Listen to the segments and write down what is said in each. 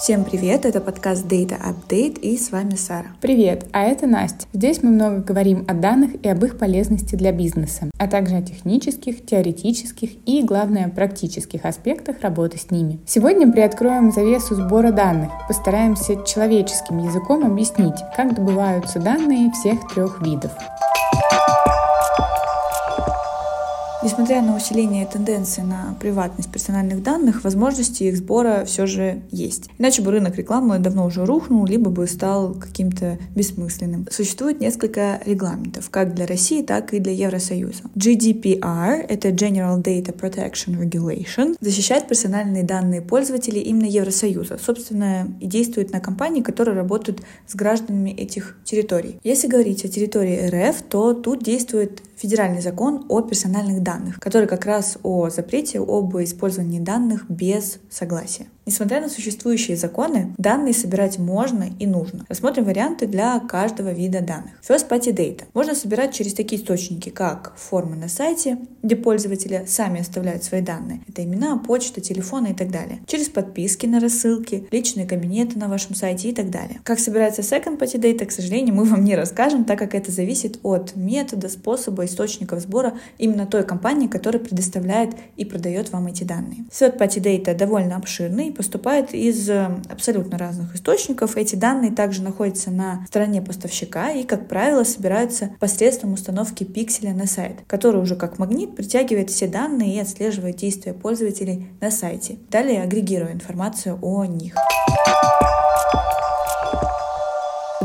Всем привет, это подкаст Data Update и с вами Сара. Привет, а это Настя. Здесь мы много говорим о данных и об их полезности для бизнеса, а также о технических, теоретических и, главное, практических аспектах работы с ними. Сегодня приоткроем завесу сбора данных, постараемся человеческим языком объяснить, как добываются данные всех трех видов. Несмотря на усиление тенденции на приватность персональных данных, возможности их сбора все же есть. Иначе бы рынок рекламы давно уже рухнул, либо бы стал каким-то бессмысленным. Существует несколько регламентов, как для России, так и для Евросоюза. GDPR — это General Data Protection Regulation, защищает персональные данные пользователей именно Евросоюза, собственно, и действует на компании, которые работают с гражданами этих территорий. Если говорить о территории РФ, то тут действует федеральный закон о персональных данных, который как раз о запрете об использовании данных без согласия. Несмотря на существующие законы, данные собирать можно и нужно. Рассмотрим варианты для каждого вида данных. First Party Data можно собирать через такие источники, как формы на сайте, где пользователи сами оставляют свои данные. Это имена, почта, телефоны и так далее. Через подписки на рассылки, личные кабинеты на вашем сайте и так далее. Как собирается Second Party Data, к сожалению, мы вам не расскажем, так как это зависит от метода, способа, источников сбора именно той компании, которая предоставляет и продает вам эти данные. Third Party Data довольно обширный поступает из э, абсолютно разных источников. Эти данные также находятся на стороне поставщика и, как правило, собираются посредством установки пикселя на сайт, который уже как магнит притягивает все данные и отслеживает действия пользователей на сайте, далее агрегируя информацию о них.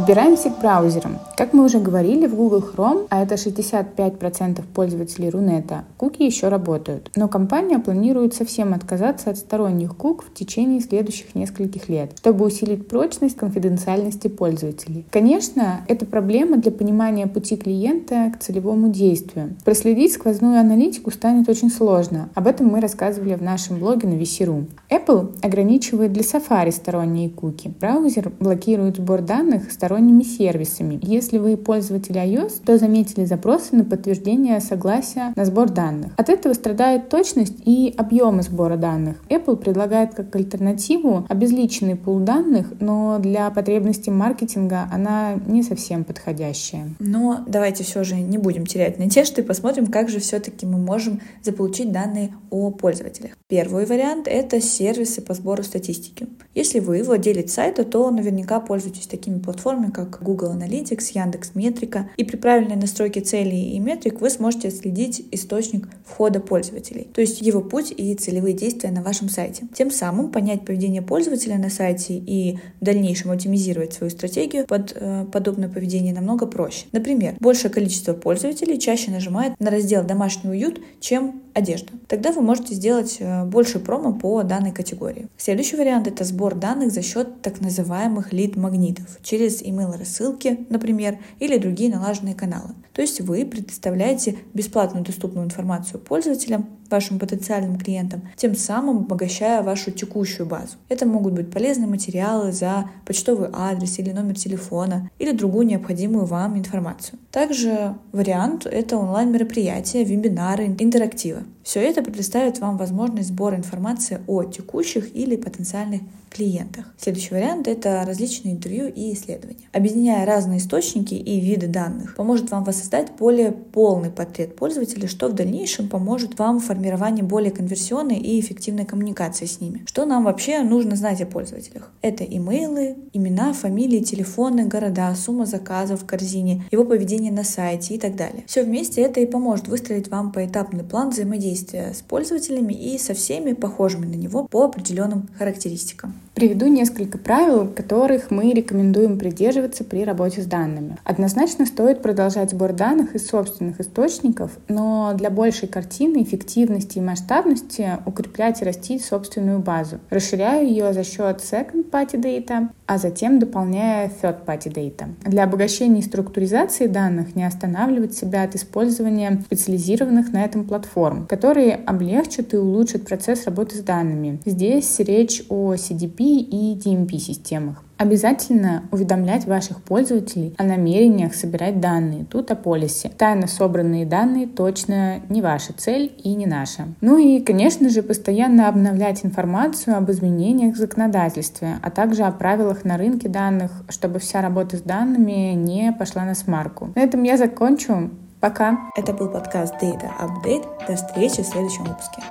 Подбираемся к браузерам. Как мы уже говорили, в Google Chrome, а это 65% пользователей Рунета, куки еще работают. Но компания планирует совсем отказаться от сторонних кук в течение следующих нескольких лет, чтобы усилить прочность конфиденциальности пользователей. Конечно, это проблема для понимания пути клиента к целевому действию. Проследить сквозную аналитику станет очень сложно. Об этом мы рассказывали в нашем блоге на VC.ru. Apple ограничивает для Safari сторонние куки. Браузер блокирует сбор данных с сторонними сервисами. Если вы пользователь iOS, то заметили запросы на подтверждение согласия на сбор данных. От этого страдает точность и объемы сбора данных. Apple предлагает как альтернативу обезличенный пул данных, но для потребностей маркетинга она не совсем подходящая. Но давайте все же не будем терять надежды и посмотрим, как же все-таки мы можем заполучить данные о пользователях. Первый вариант — это сервисы по сбору статистики. Если вы владелец сайта, то наверняка пользуетесь такими платформами, как Google Analytics, Яндекс Метрика. И при правильной настройке целей и метрик вы сможете отследить источник входа пользователей, то есть его путь и целевые действия на вашем сайте. Тем самым понять поведение пользователя на сайте и в дальнейшем оптимизировать свою стратегию под э, подобное поведение намного проще. Например, большее количество пользователей чаще нажимает на раздел «Домашний уют», чем одежда. Тогда вы можете сделать э, больше промо по данной категории. Следующий вариант — это сбор данных за счет так называемых лид-магнитов через email-рассылки, например, или другие налаженные каналы. То есть вы предоставляете бесплатную доступную информацию пользователям вашим потенциальным клиентам, тем самым обогащая вашу текущую базу. Это могут быть полезные материалы за почтовый адрес или номер телефона или другую необходимую вам информацию. Также вариант — это онлайн-мероприятия, вебинары, интерактивы. Все это предоставит вам возможность сбора информации о текущих или потенциальных клиентах. Следующий вариант — это различные интервью и исследования. Объединяя разные источники и виды данных, поможет вам воссоздать более полный портрет пользователя, что в дальнейшем поможет вам в формировании более конверсионной и эффективной коммуникации с ними. Что нам вообще нужно знать о пользователях? Это имейлы, имена, фамилии, телефоны, города, сумма заказов в корзине, его поведение на сайте и так далее. Все вместе это и поможет выстроить вам поэтапный план взаимодействия с пользователями и со всеми похожими на него по определенным характеристикам. Приведу несколько правил, которых мы рекомендуем придерживаться при работе с данными. Однозначно стоит продолжать сбор данных из собственных источников, но для большей картины, эффективности и масштабности укреплять и растить собственную базу. Расширяю ее за счет second party data, а затем дополняя third party data. Для обогащения и структуризации данных не останавливать себя от использования специализированных на этом платформ, которые облегчат и улучшат процесс работы с данными. Здесь речь о CDP и DMP системах. Обязательно уведомлять ваших пользователей о намерениях собирать данные. Тут о полисе. Тайно собранные данные точно не ваша цель и не наша. Ну и, конечно же, постоянно обновлять информацию об изменениях в законодательстве, а также о правилах на рынке данных, чтобы вся работа с данными не пошла на смарку. На этом я закончу. Пока. Это был подкаст Data Update. До встречи в следующем выпуске.